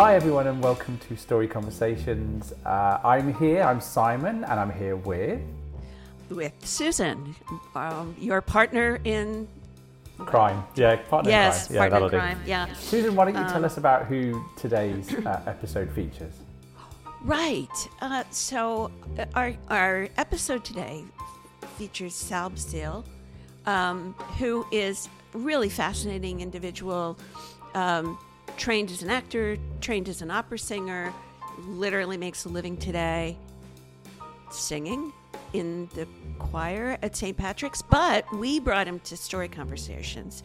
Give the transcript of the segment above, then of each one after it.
Hi, everyone, and welcome to Story Conversations. Uh, I'm here, I'm Simon, and I'm here with. With Susan, um, your partner in. Crime. Yeah, partner yes, in crime. Yeah, partner crime. Yeah. Susan, why don't you um, tell us about who today's uh, episode features? Right. Uh, so, uh, our, our episode today features Sal Basile, um, who is really fascinating individual. Um, trained as an actor, trained as an opera singer, literally makes a living today singing in the choir at St. Patrick's. But we brought him to Story Conversations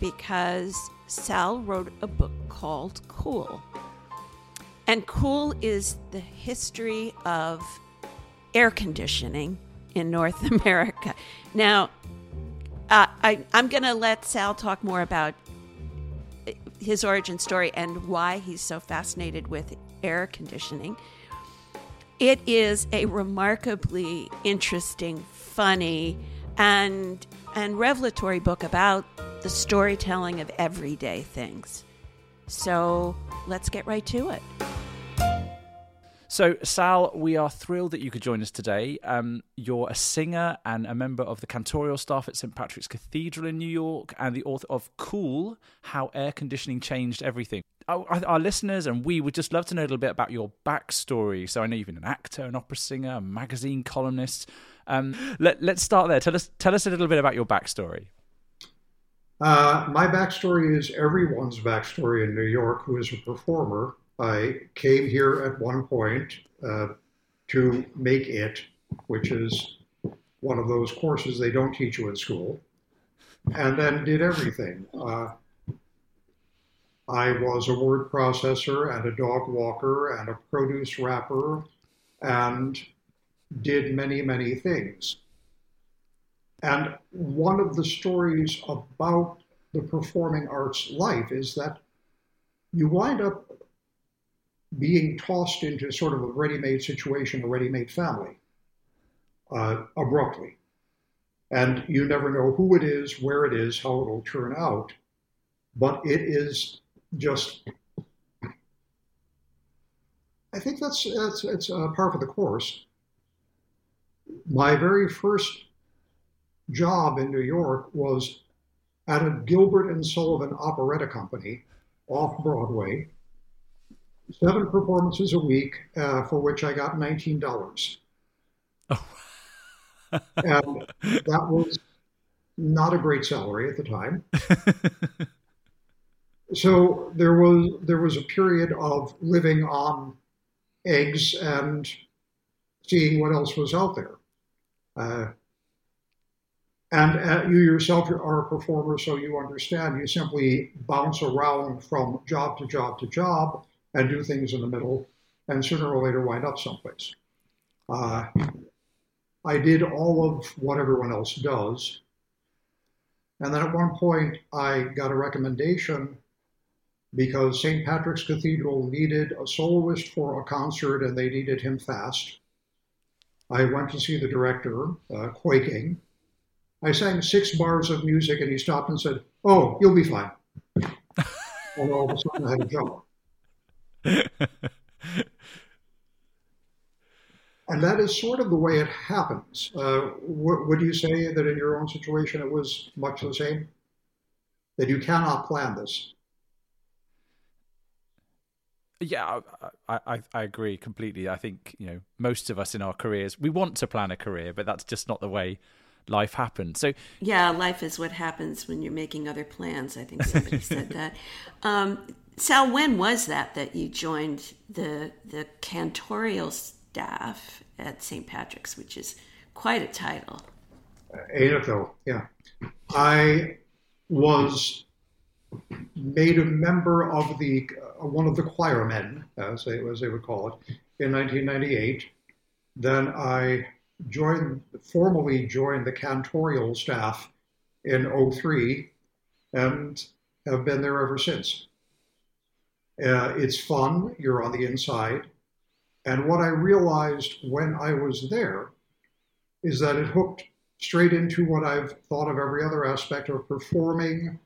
because Sal wrote a book called Cool. And Cool is the history of air conditioning in North America. Now, uh, I, I'm going to let Sal talk more about his origin story and why he's so fascinated with air conditioning. It is a remarkably interesting, funny, and and revelatory book about the storytelling of everyday things. So let's get right to it. So, Sal, we are thrilled that you could join us today. Um, you're a singer and a member of the cantorial staff at St. Patrick's Cathedral in New York and the author of Cool How Air Conditioning Changed Everything. Our, our, listeners and we would just love to know a little bit about your backstory. So, I know you've been an actor, an opera singer, a magazine columnist. Um, let, us start there. Tell us, tell us a little bit about your backstory. Uh, my backstory is everyone's backstory in New York who is a performer I came here at one point uh, to make it, which is one of those courses they don't teach you in school, and then did everything. Uh, I was a word processor and a dog walker and a produce wrapper and did many, many things. And one of the stories about the performing arts life is that you wind up being tossed into sort of a ready-made situation, a ready-made family, uh, abruptly. And you never know who it is, where it is, how it will turn out. But it is just, I think that's, that's it's a par for the course. My very first job in New York was at a Gilbert and Sullivan operetta company off Broadway seven performances a week, uh, for which I got nineteen dollars. Oh. and that was not a great salary at the time. so there was there was a period of living on eggs and seeing what else was out there. Uh, and uh, you yourself are a performer, so you understand. You simply bounce around from job to job to job and do things in the middle, and sooner or later wind up someplace. Uh, I did all of what everyone else does. And then at one point, I got a recommendation because St. Patrick's Cathedral needed a soloist for a concert and they needed him fast. I went to see the director, uh, quaking. I sang six bars of music and he stopped and said, Oh, you'll be fine. and all of a sudden I had a job. and that is sort of the way it happens. Uh, would you say that in your own situation it was much the same? That you cannot plan this? Yeah, I, I, I agree completely. I think you know most of us in our careers we want to plan a career, but that's just not the way life happens. So yeah, life is what happens when you're making other plans. I think somebody said that. Um, Sal, when was that that you joined the the cantorial staff at St. Patrick's, which is quite a title? Eight ago, yeah. I was made a member of the uh, one of the choirmen, as they, as they would call it, in 1998. Then I joined formally joined the cantorial staff in 03 and have been there ever since. Uh, it's fun, you're on the inside. And what I realized when I was there is that it hooked straight into what I've thought of every other aspect of performing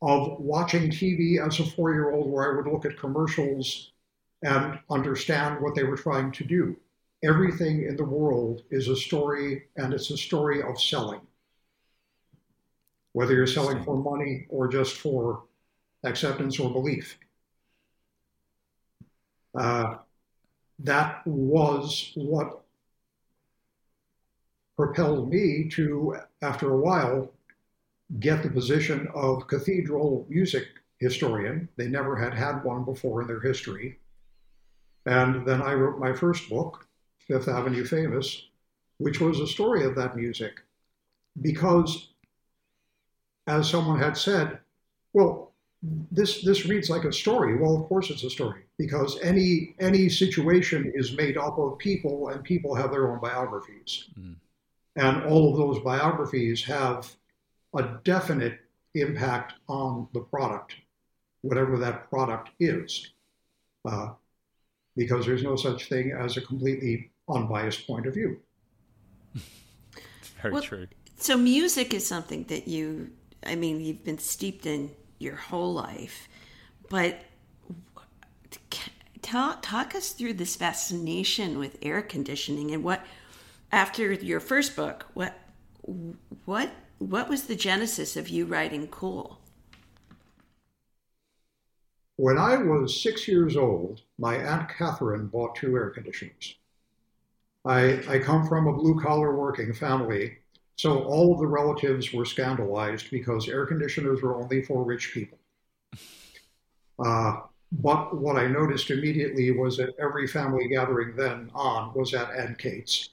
of watching TV as a four year old, where I would look at commercials and understand what they were trying to do. Everything in the world is a story, and it's a story of selling. Whether you're selling for money or just for acceptance or belief. Uh, that was what propelled me to, after a while, get the position of cathedral music historian. They never had had one before in their history. And then I wrote my first book, Fifth Avenue Famous, which was a story of that music. Because, as someone had said, well, this this reads like a story. Well, of course it's a story because any any situation is made up of people, and people have their own biographies, mm. and all of those biographies have a definite impact on the product, whatever that product is. Uh, because there's no such thing as a completely unbiased point of view. Very well, true. So, music is something that you, I mean, you've been steeped in your whole life, but talk, talk us through this fascination with air conditioning and what, after your first book, what, what, what was the genesis of you writing Cool? When I was six years old, my Aunt Catherine bought two air conditioners. I, I come from a blue collar working family, so all of the relatives were scandalized because air conditioners were only for rich people. Uh, but what I noticed immediately was that every family gathering then on was at Aunt Kate's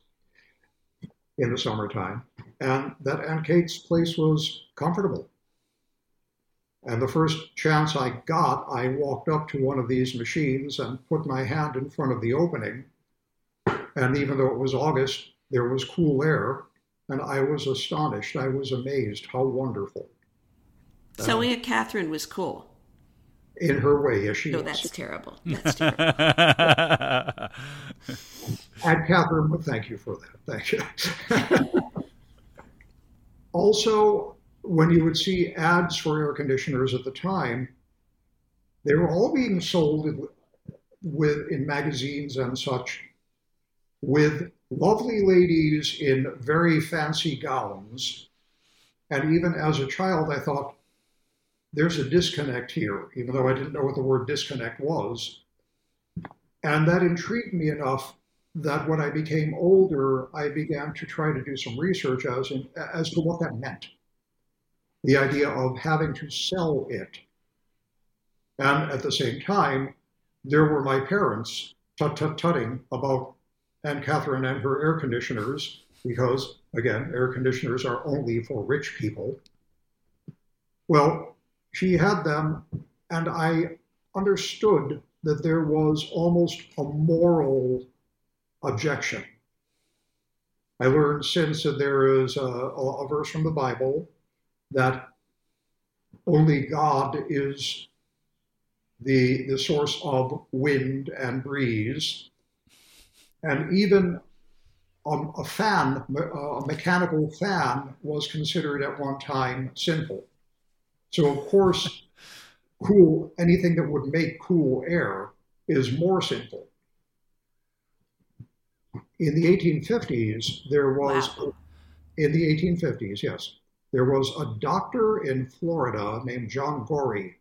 in the summertime, and that Aunt Kate's place was comfortable. And the first chance I got, I walked up to one of these machines and put my hand in front of the opening. And even though it was August, there was cool air. And I was astonished. I was amazed. How wonderful. So Aunt Catherine was cool. In her way, yes, she No, was. that's terrible. That's terrible. and Catherine, thank you for that. Thank you. also, when you would see ads for air conditioners at the time, they were all being sold with in magazines and such with lovely ladies in very fancy gowns. And even as a child, I thought, there's a disconnect here, even though I didn't know what the word disconnect was. And that intrigued me enough that when I became older, I began to try to do some research as, in, as to what that meant the idea of having to sell it. And at the same time, there were my parents tut tut tutting about Aunt Catherine and her air conditioners, because again, air conditioners are only for rich people. Well, she had them, and I understood that there was almost a moral objection. I learned since that there is a, a, verse from the Bible that only God is the, the source of wind and breeze. And even um, a fan, a mechanical fan, was considered at one time sinful. So, of course, cool anything that would make cool air is more simple. In the 1850s, there was, wow. in the 1850s, yes, there was a doctor in Florida named John Gorrie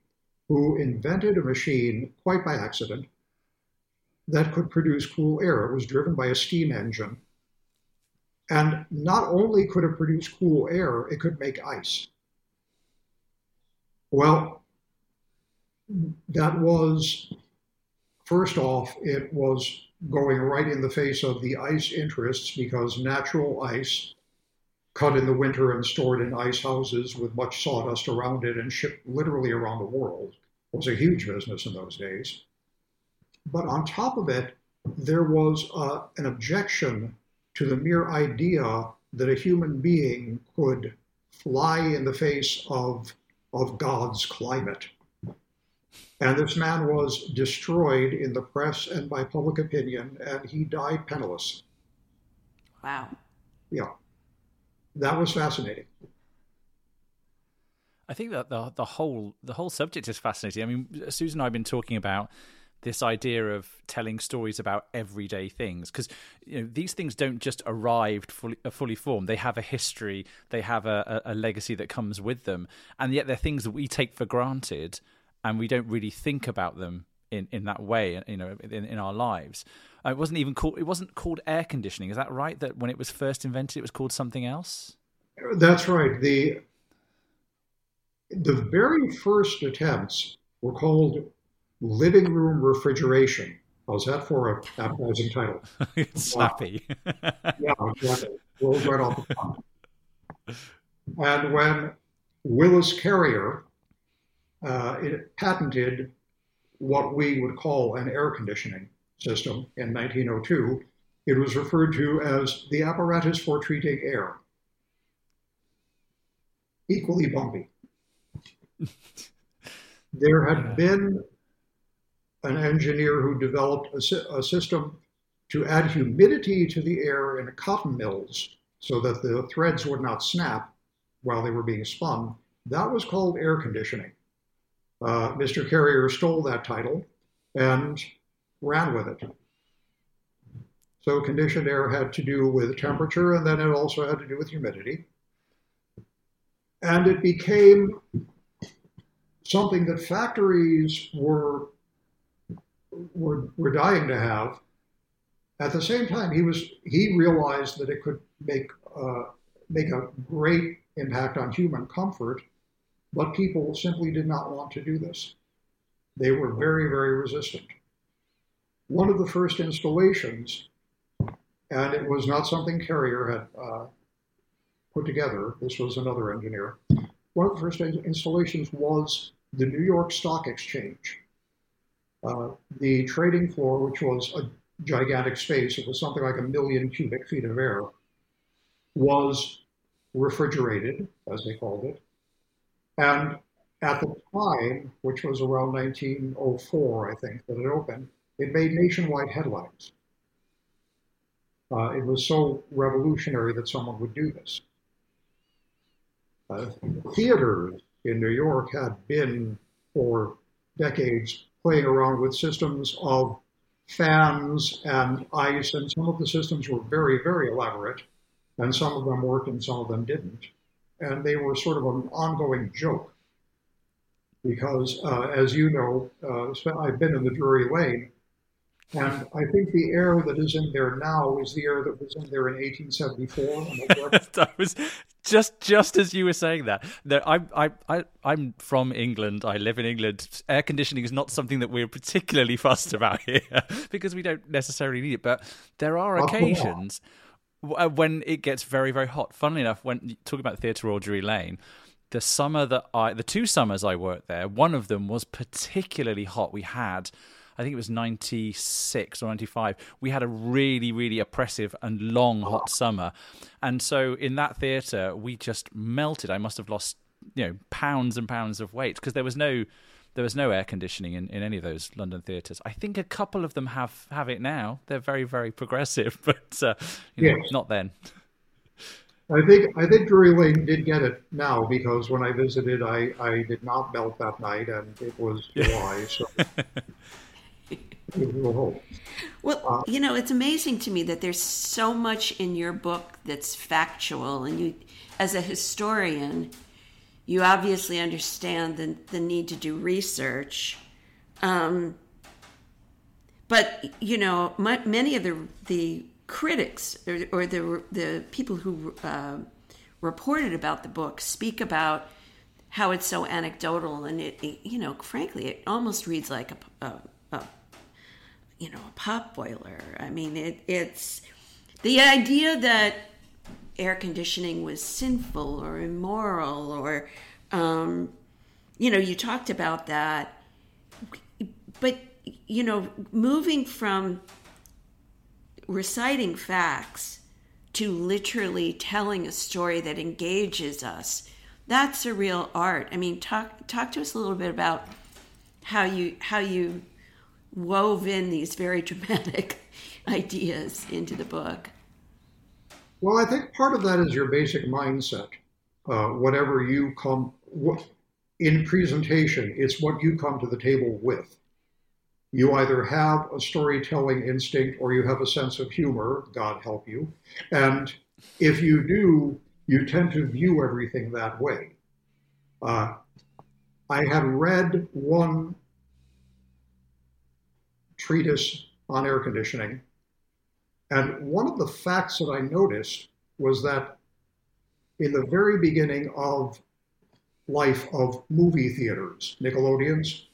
who invented a machine, quite by accident, that could produce cool air. It was driven by a steam engine. And not only could it produce cool air, it could make ice. Well, that was, first off, it was going right in the face of the ice interests because natural ice cut in the winter and stored in ice houses with much sawdust around it and shipped literally around the world. Was a huge business in those days. But on top of it, there was uh, an objection to the mere idea that a human being could fly in the face of, of God's climate. And this man was destroyed in the press and by public opinion, and he died penniless. Wow. Yeah that was fascinating. I think that the the whole the whole subject is fascinating. I mean, Susan and I have been talking about this idea of telling stories about everyday things because you know these things don't just arrive fully, uh, fully formed. They have a history they have a, a, legacy that comes with them and yet they're things that we take for granted and we don't really think about them in, in that way you know in, in our lives. Uh, it wasn't even called it wasn't called air conditioning. Is that right? That when it was first invented it was called something else? That's right. The the very first attempts were called living room refrigeration. How's that for an appetizing title? Snappy. yeah, exactly. Rolls right off the tongue. And when Willis Carrier uh, patented what we would call an air conditioning system in 1902, it was referred to as the apparatus for treating air. Equally bumpy. there had been an engineer who developed a, a system to add humidity to the air in cotton mills so that the threads would not snap while they were being spun. That was called air conditioning. Uh, Mr. Carrier stole that title and ran with it. So conditioned air had to do with temperature, and then it also had to do with humidity. And it became something that factories were were, were dying to have. At the same time, he was he realized that it could make uh, make a great impact on human comfort, but people simply did not want to do this. They were very very resistant. One of the first installations, and it was not something Carrier had uh, put together. This was another engineer. One of the first installations was the New York Stock Exchange. Uh, the trading floor, which was a gigantic space, it was something like a million cubic feet of air, was refrigerated, as they called it. And at the time, which was around 1904, I think, that it opened, it made nationwide headlines. Uh, it was so revolutionary that someone would do this. Uh, theaters in New York had been for decades playing around with systems of fans and ice, and some of the systems were very, very elaborate, and some of them worked and some of them didn't. And they were sort of an ongoing joke. Because, uh, as you know, uh, I've been in the Drury Lane, and I think the air that is in there now is the air that was in there in 1874. that was just just as you were saying that. that I'm I, I I'm from England. I live in England. Air conditioning is not something that we're particularly fussed about here because we don't necessarily need it. But there are occasions uh, when it gets very very hot. Funnily enough, when talking about Theatre Drury Lane the summer that I, the two summers I worked there, one of them was particularly hot. We had I think it was 96 or 95, we had a really, really oppressive and long hot summer. And so in that theatre, we just melted. I must have lost, you know, pounds and pounds of weight because there was no. There was no air conditioning in, in any of those London theatres. I think a couple of them have, have it now. They're very, very progressive, but uh, you know, yes. not then. I think I think Drury Lane did get it now because when I visited, I, I did not melt that night, and it was July, so Well, you know, it's amazing to me that there's so much in your book that's factual, and you, as a historian, you obviously understand the, the need to do research. Um, but you know, my, many of the the critics or, or the the people who uh, reported about the book speak about how it's so anecdotal, and it, it you know, frankly, it almost reads like a, a, a you know, a pot boiler. I mean, it, it's the idea that air conditioning was sinful or immoral or, um, you know, you talked about that. But, you know, moving from reciting facts to literally telling a story that engages us, that's a real art. I mean, talk talk to us a little bit about how you how you wove in these very dramatic ideas into the book? Well, I think part of that is your basic mindset. uh, whatever you come in presentation, it's what you come to the table with. You either have a storytelling instinct or you have a sense of humor, God help you. And if you do, you tend to view everything that way. Uh, I had read one treatise on air conditioning, and one of the facts that I noticed was that in the very beginning of life of movie theaters, Nickelodeons,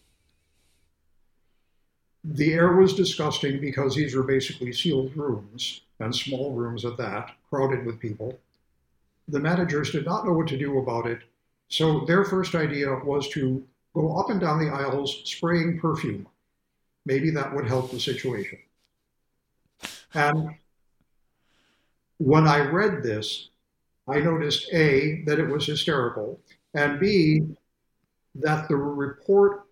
the air was disgusting because these were basically sealed rooms and small rooms at that, crowded with people. The managers did not know what to do about it, so their first idea was to go up and down the aisles spraying perfume. Maybe that would help the situation. And when I read this, I noticed A, that it was hysterical, and B, that the report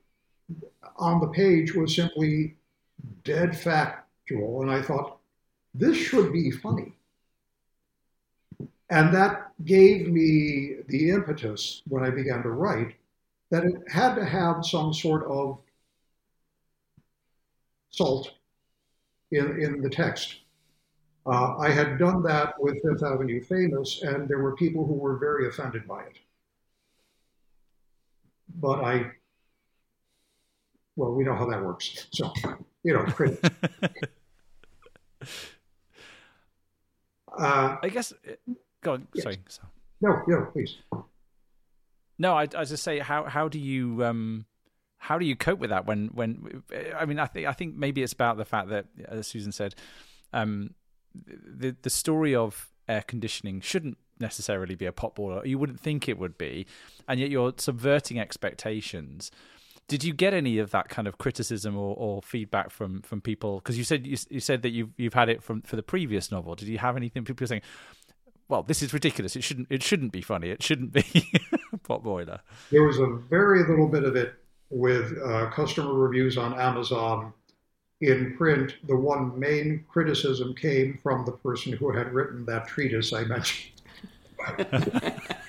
on the page was simply dead factual. And I thought, this should be funny. And that gave me the impetus when I began to write that it had to have some sort of salt in, in the text. Uh, I had done that with Fifth Avenue Famous, and there were people who were very offended by it. But I, well, we know how that works. So, you know, uh, I guess, uh, go on, yes. sorry. No, no, please. No, I, I just say, how, how do you, um, how do you cope with that when, when, I mean, I think, I think maybe it's about the fact that, as Susan said, um, the the story of air conditioning shouldn't necessarily be a potboiler. You wouldn't think it would be, and yet you're subverting expectations. Did you get any of that kind of criticism or, or feedback from, from people? Because you said you, you said that you've you've had it from for the previous novel. Did you have anything? People saying, "Well, this is ridiculous. It shouldn't it shouldn't be funny. It shouldn't be potboiler." There was a very little bit of it with uh, customer reviews on Amazon in print, the one main criticism came from the person who had written that treatise I mentioned,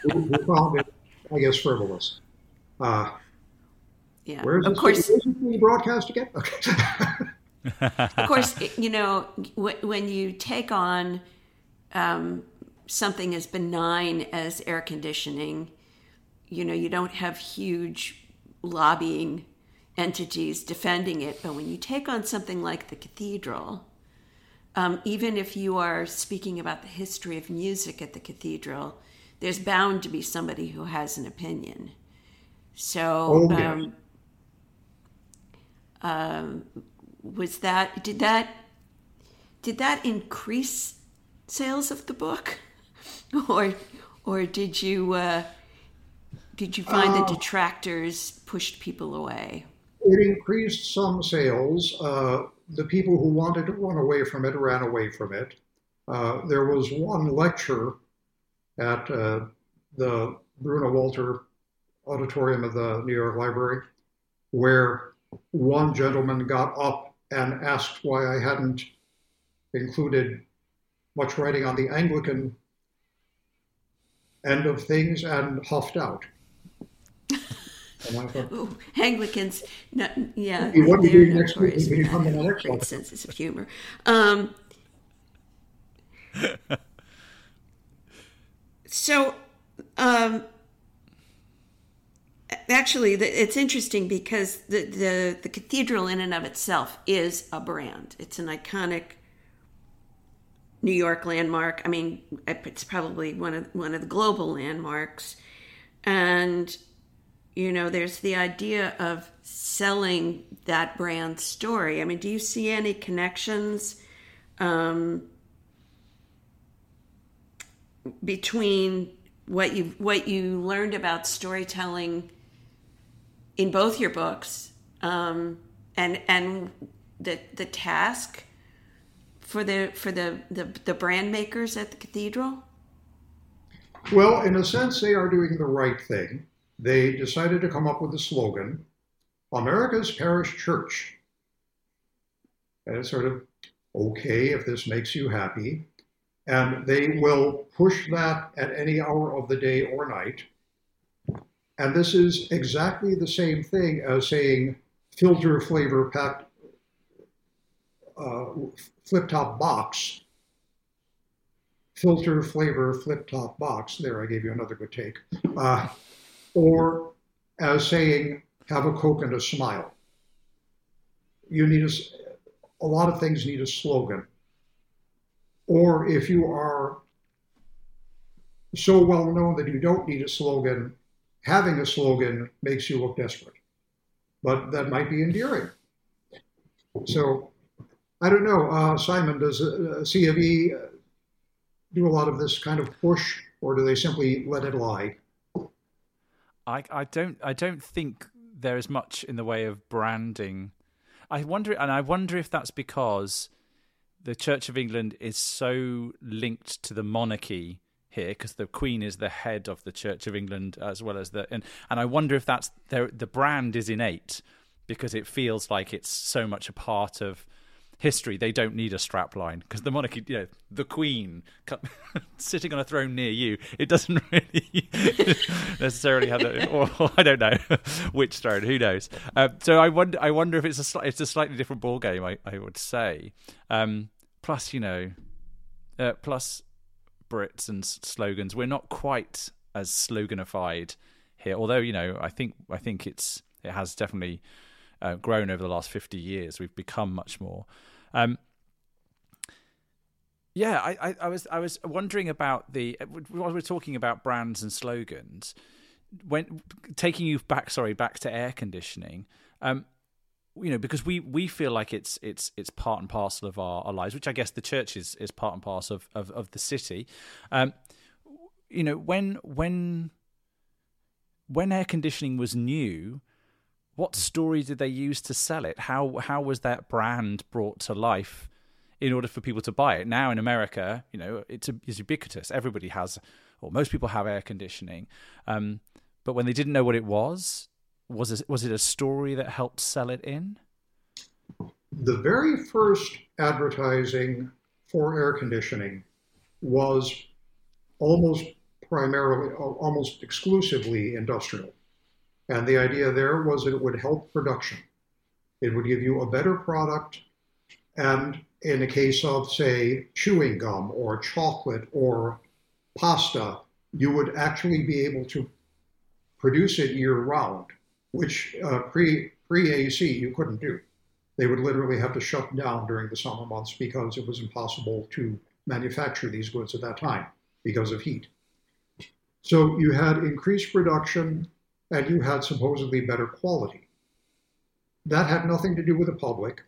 who, found it, I guess, frivolous. Uh, yeah, where's of course. Being broadcast again? Okay. of course, you know when you take on um, something as benign as air conditioning, you know you don't have huge lobbying entities defending it. But when you take on something like the cathedral, um, even if you are speaking about the history of music at the cathedral, there's bound to be somebody who has an opinion. So, oh, um, um, was that did that did that increase sales of the book, or or did you uh, did you find uh, the detractors pushed people away? it increased some sales. Uh, the people who wanted to run away from it ran away from it. Uh, there was one lecture at uh, the Bruno Walter Auditorium of the New York Library where one gentleman got up and asked why I hadn't included much writing on the Anglican end of things and huffed out. Ooh, Anglicans, no, yeah, what they're notorious for not great senses of humor. Um, so, um, actually, it's interesting because the, the the cathedral in and of itself is a brand. It's an iconic New York landmark. I mean, it's probably one of one of the global landmarks, and you know there's the idea of selling that brand story. I mean do you see any connections um, between what you what you learned about storytelling in both your books um, and and the the task for the for the, the the brand makers at the cathedral? Well in a sense they are doing the right thing they decided to come up with the slogan America's Parish Church. And it's sort of okay if this makes you happy. And they will push that at any hour of the day or night. And this is exactly the same thing as saying filter flavor packed uh, flip top box. Filter flavor flip top box. There, I gave you another good take. Uh, or as saying, have a Coke and a smile. You need a, a lot of things need a slogan. Or if you are so well known that you don't need a slogan, having a slogan makes you look desperate. But that might be endearing. So I don't know, uh, Simon, does uh, C of E uh, do a lot of this kind of push, or do they simply let it lie? I, I don't I don't think there is much in the way of branding. I wonder, and I wonder if that's because the Church of England is so linked to the monarchy here, because the Queen is the head of the Church of England as well as the and and I wonder if that's the the brand is innate because it feels like it's so much a part of history, they don't need a strap line because the monarchy, you know, the queen sitting on a throne near you, it doesn't really necessarily have that. Or, or, I don't know which throne, who knows. Um, so I wonder, I wonder if it's a it's a slightly different ball game. I, I would say. Um, plus, you know, uh, plus Brits and slogans, we're not quite as sloganified here. Although you know, I think I think it's it has definitely. Uh, grown over the last 50 years. We've become much more um, yeah, I, I, I, was I was wondering about the while we're talking about brands and slogans. When taking you back, sorry, back to air conditioning, um, you know, because we, we feel like it's it's it's part and parcel of our, our lives, which I guess the church is, is part and parcel of of, of the city. Um, you know, when when when air conditioning was new, what story did they use to sell it? How how was that brand brought to life in order for people to buy it? Now in America, you know, it's, it's ubiquitous. Everybody has, or most people have air conditioning. Um, but when they didn't know what it was, was it, was it a story that helped sell it in? The very first advertising for air conditioning was almost primarily, almost exclusively industrial. And the idea there was that it would help production. It would give you a better product. And in the case of, say, chewing gum or chocolate or pasta, you would actually be able to produce it year round, which uh, pre pre AC you couldn't do. They would literally have to shut down during the summer months because it was impossible to manufacture these goods at that time because of heat. So you had increased production and you had supposedly better quality. That had nothing to do with the public.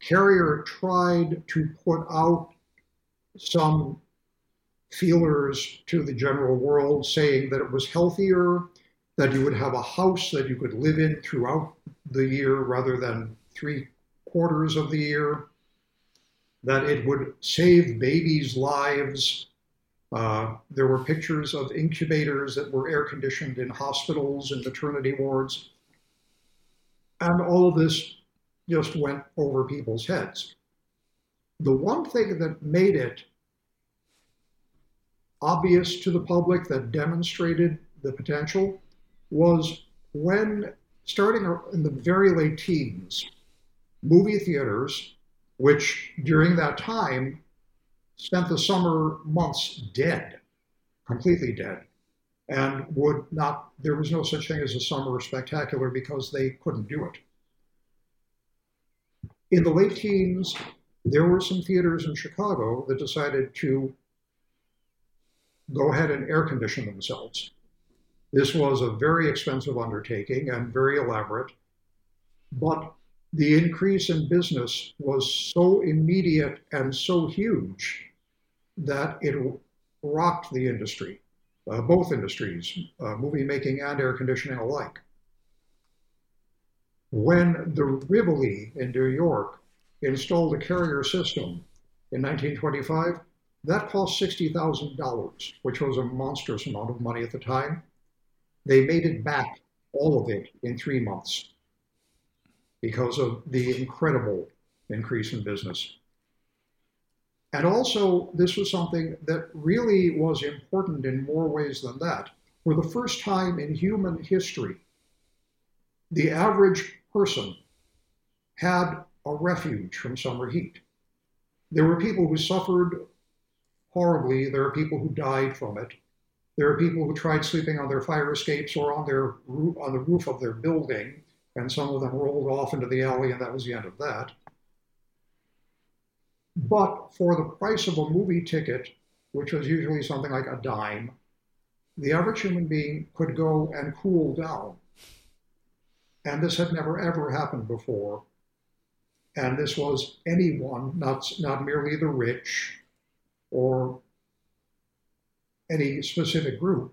Carrier tried to put out some feelers to the general world saying that it was healthier, that you would have a house that you could live in throughout the year rather than three quarters of the year, that it would save babies' lives, uh, there were pictures of incubators that were air conditioned in hospitals and maternity wards. And all of this just went over people's heads. The one thing that made it obvious to the public that demonstrated the potential was when, starting in the very late teens, movie theaters, which during that time spent the summer months dead, completely dead, and would not, there was no such thing as a summer spectacular because they couldn't do it. In the late teens, there were some theaters in Chicago that decided to go ahead and air condition themselves. This was a very expensive undertaking and very elaborate, but the increase in business was so immediate and so huge that it rocked the industry, uh, both industries, uh, movie making and air conditioning alike. When the Rivoli in New York installed a carrier system in 1925, that cost $60,000, which was a monstrous amount of money at the time. They made it back, all of it, in three months because of the incredible increase in business. And also, this was something that really was important in more ways than that. For the first time in human history, the average person had a refuge from summer heat. There were people who suffered horribly, there are people who died from it. There are people who tried sleeping on their fire escapes or on their on the roof of their building, and some of them rolled off into the alley, and that was the end of that. But for the price of a movie ticket, which was usually something like a dime, the average human being could go and cool down. And this had never ever happened before. And this was anyone, not, not merely the rich or any specific group,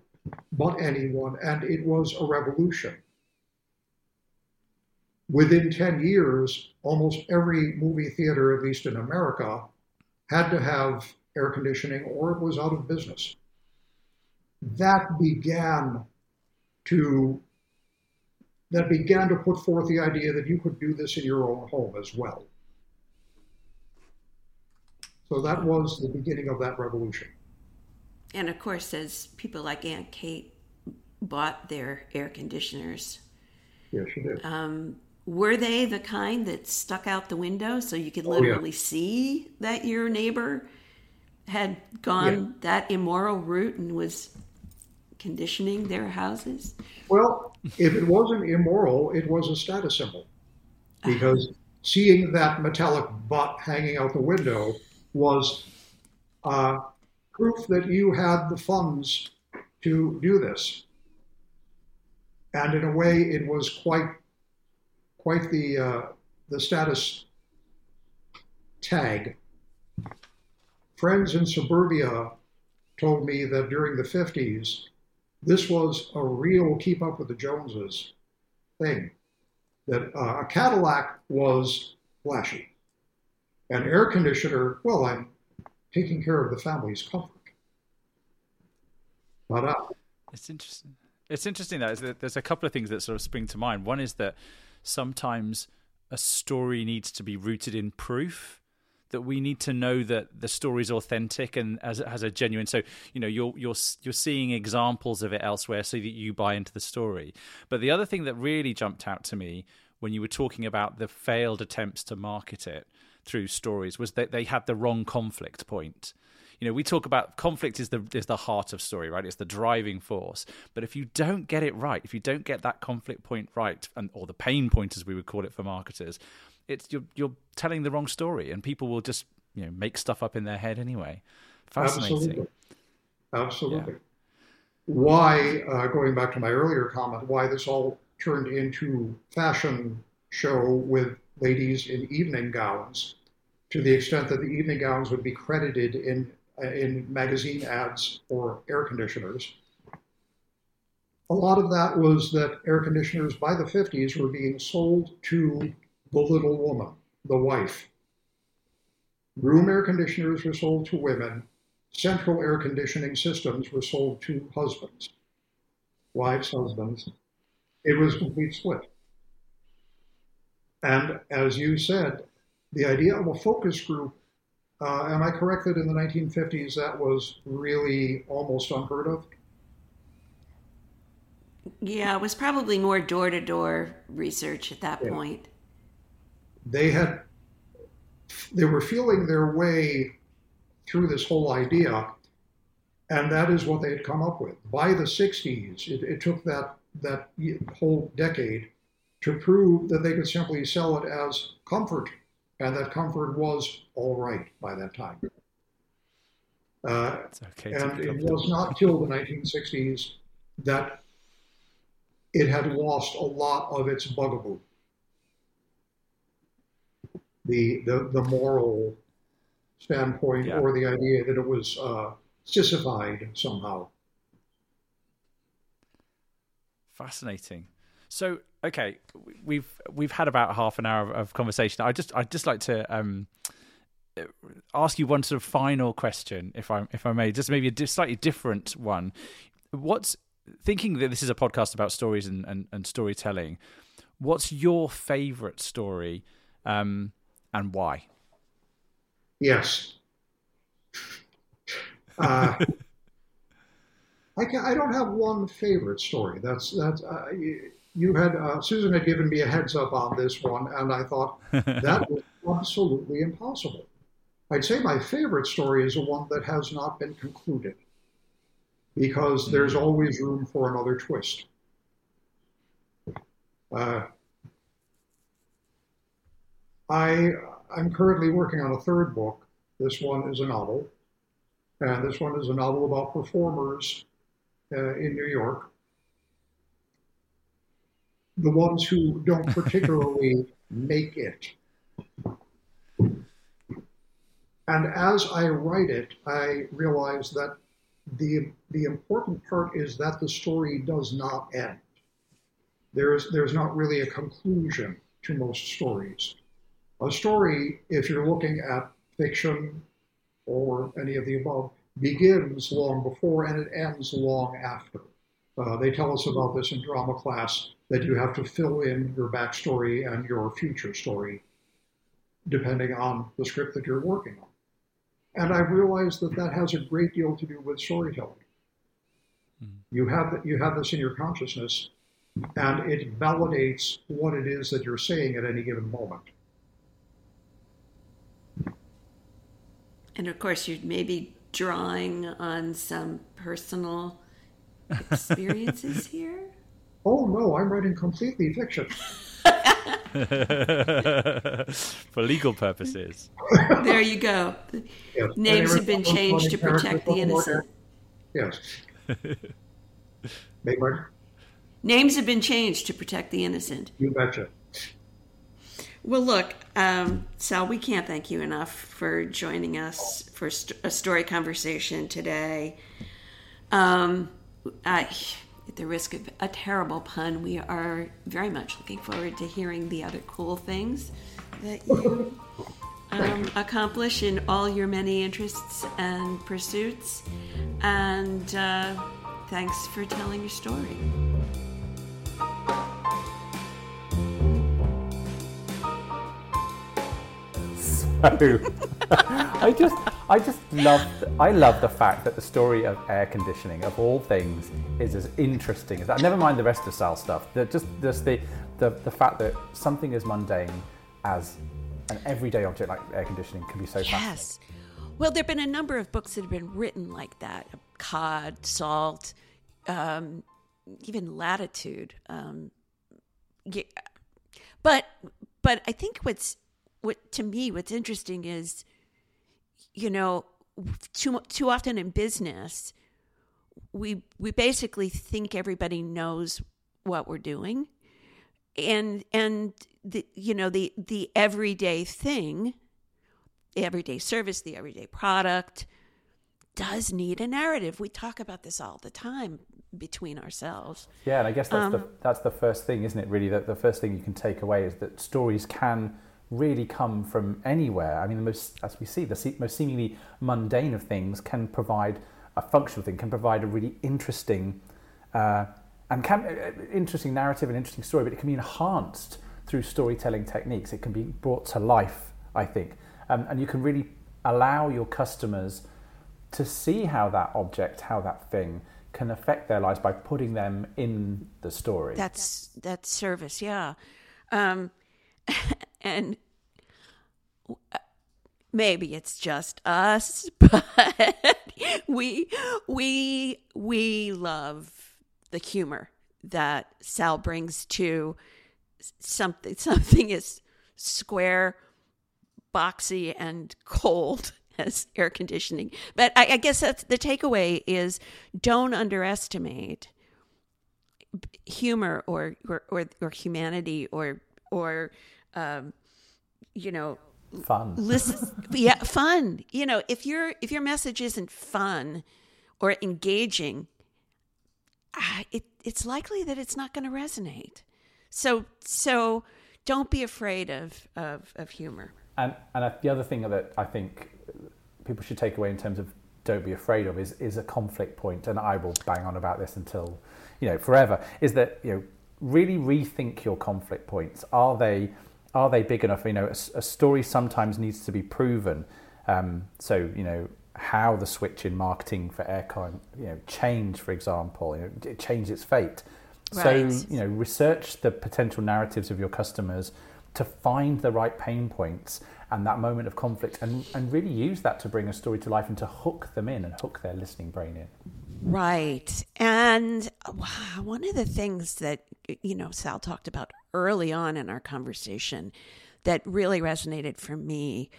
but anyone. And it was a revolution. Within 10 years, almost every movie theater, at least in America, had to have air conditioning or it was out of business. That began to that began to put forth the idea that you could do this in your own home as well. So that was the beginning of that revolution. And of course, as people like Aunt Kate bought their air conditioners, yes, she did. Um, were they the kind that stuck out the window so you could literally oh, yeah. see that your neighbor had gone yeah. that immoral route and was conditioning their houses? Well, if it wasn't immoral, it was a status symbol. Because seeing that metallic butt hanging out the window was uh, proof that you had the funds to do this. And in a way, it was quite quite the uh, the status tag. Friends in suburbia told me that during the 50s, this was a real keep up with the Joneses thing. That uh, a Cadillac was flashy. An air conditioner, well, I'm taking care of the family's comfort. But, uh, it's interesting. It's interesting that there's a couple of things that sort of spring to mind. One is that sometimes a story needs to be rooted in proof that we need to know that the story is authentic and as has a genuine so you know you're you're you're seeing examples of it elsewhere so that you buy into the story. But the other thing that really jumped out to me when you were talking about the failed attempts to market it through stories was that they had the wrong conflict point you know we talk about conflict is the is the heart of story right? It's the driving force. But if you don't get it right if you don't get that conflict point right and or the pain point as we would call it for marketers it's you're you're telling the wrong story and people will just you know make stuff up in their head anyway. Fascinating. Absolutely, absolutely. Yeah. why uh, going back to my earlier comment why this all turned into fashion show with ladies in evening gowns to the extent that the evening gowns would be credited in Uh, in magazine ads for air conditioners. A lot of that was that air conditioners by the 50s were being sold to the little woman, the wife. Room air conditioners were sold to women. Central air conditioning systems were sold to husbands, wives, husbands. It was a complete split. And as you said, the idea of a focus group uh, am I correct that in the 1950s that was really almost unheard of? Yeah, it was probably more door to door research at that yeah. point. They had, they were feeling their way through this whole idea, and that is what they had come up with. By the 60s, it, it took that, that whole decade to prove that they could simply sell it as comfort and that comfort was all right by that time. Uh, okay and it was not till the 1960s that it had lost a lot of its bugaboo. The, the, the moral standpoint yeah. or the idea that it was uh, sissified somehow. Fascinating. So okay, we've we've had about half an hour of conversation. I just I'd just like to um, ask you one sort of final question, if I if I may, just maybe a slightly different one. What's thinking that this is a podcast about stories and, and, and storytelling? What's your favorite story, um, and why? Yes, Uh, I, can, I don't have one favorite story. That's that's uh, you, had uh, Susan had given me a heads up on this one, and I thought that was absolutely impossible. I'd say my favorite story is the one that has not been concluded, because there's mm-hmm. always room for another twist. Uh, I I'm currently working on a third book. This one is a novel, and this one is a novel about performers uh, in New York. The ones who don't particularly make it. And as I write it, I realize that the, the important part is that the story does not end. There's, there's not really a conclusion to most stories. A story, if you're looking at fiction or any of the above, begins long before and it ends long after. Uh, they tell us about this in drama class that you have to fill in your backstory and your future story depending on the script that you're working on. And I've realized that that has a great deal to do with storytelling. Mm-hmm. You have you have this in your consciousness, and it validates what it is that you're saying at any given moment. And of course, you're maybe drawing on some personal experiences here? Oh no, I'm writing completely fiction. For legal purposes. There you go. Yes. Names have been changed to protect the innocent. Yes. Names have been changed to protect the innocent. You betcha. Well, look, um, Sal, we can't thank you enough for joining us for a story conversation today. Um, I, at the risk of a terrible pun, we are very much looking forward to hearing the other cool things that you um, accomplish in all your many interests and pursuits. And uh, thanks for telling your story. I just I just love I love the fact that the story of air conditioning of all things is as interesting as that. Never mind the rest of Sal stuff. That just just the, the the fact that something as mundane as an everyday object like air conditioning can be so fascinating. yes. Well, there have been a number of books that have been written like that: Cod, Salt, um, even Latitude. Um, yeah. But but I think what's what to me what's interesting is you know too too often in business we we basically think everybody knows what we're doing. And and the you know the the everyday thing the everyday service the everyday product does need a narrative. We talk about this all the time between ourselves. Yeah and i guess that's um, the that's the first thing isn't it really? That the first thing you can take away is that stories can really come from anywhere. I mean, the most, as we see, the most seemingly mundane of things can provide a functional thing, can provide a really interesting uh, and can uh, interesting narrative and interesting story, but it can be enhanced through storytelling techniques. It can be brought to life, I think, um, and you can really allow your customers to see how that object, how that thing can affect their lives by putting them in the story. That's that's service, yeah. Um, and uh, maybe it's just us, but we we we love the humor that Sal brings to something something is square, boxy, and cold as air conditioning. But I, I guess that's the takeaway is don't underestimate humor or or, or, or humanity or or um, you know fun. listen yeah fun. You know if your if your message isn't fun or engaging uh, it, it's likely that it's not going to resonate. So so don't be afraid of of, of humor. And and the other thing that i think people should take away in terms of don't be afraid of is is a conflict point and i will bang on about this until you know forever is that you know really rethink your conflict points. Are they are they big enough? You know, a, a story sometimes needs to be proven. Um, so, you know, how the switch in marketing for aircon, you know, changed, for example, you know, it changed its fate. Right. So, you know, research the potential narratives of your customers to find the right pain points and that moment of conflict and, and really use that to bring a story to life and to hook them in and hook their listening brain in. Right. And one of the things that, you know, Sal talked about early on in our conversation that really resonated for me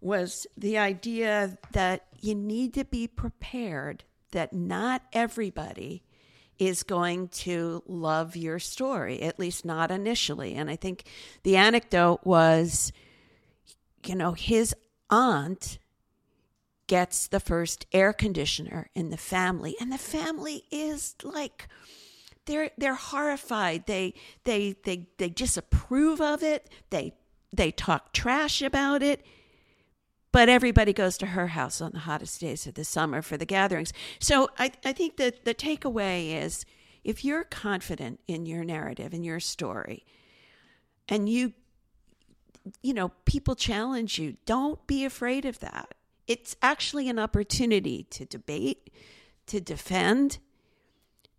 was the idea that you need to be prepared that not everybody is going to love your story, at least not initially. And I think the anecdote was, you know, his aunt gets the first air conditioner in the family. And the family is like they're they're horrified. They they they they disapprove of it. They they talk trash about it. But everybody goes to her house on the hottest days of the summer for the gatherings. So i i think that the takeaway is if you're confident in your narrative and your story and you you know people challenge you don't be afraid of that it's actually an opportunity to debate, to defend,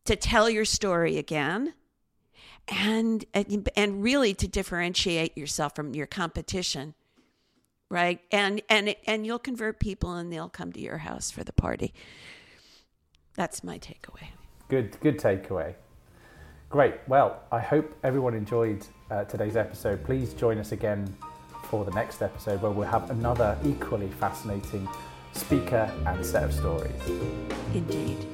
to tell your story again, and and, really to differentiate yourself from your competition. Right? And and and you'll convert people and they'll come to your house for the party. That's my takeaway. Good, good takeaway. Great. Well, I hope everyone enjoyed uh, today's episode. Please join us again for the next episode where we'll have another equally fascinating speaker and set of stories. Indeed.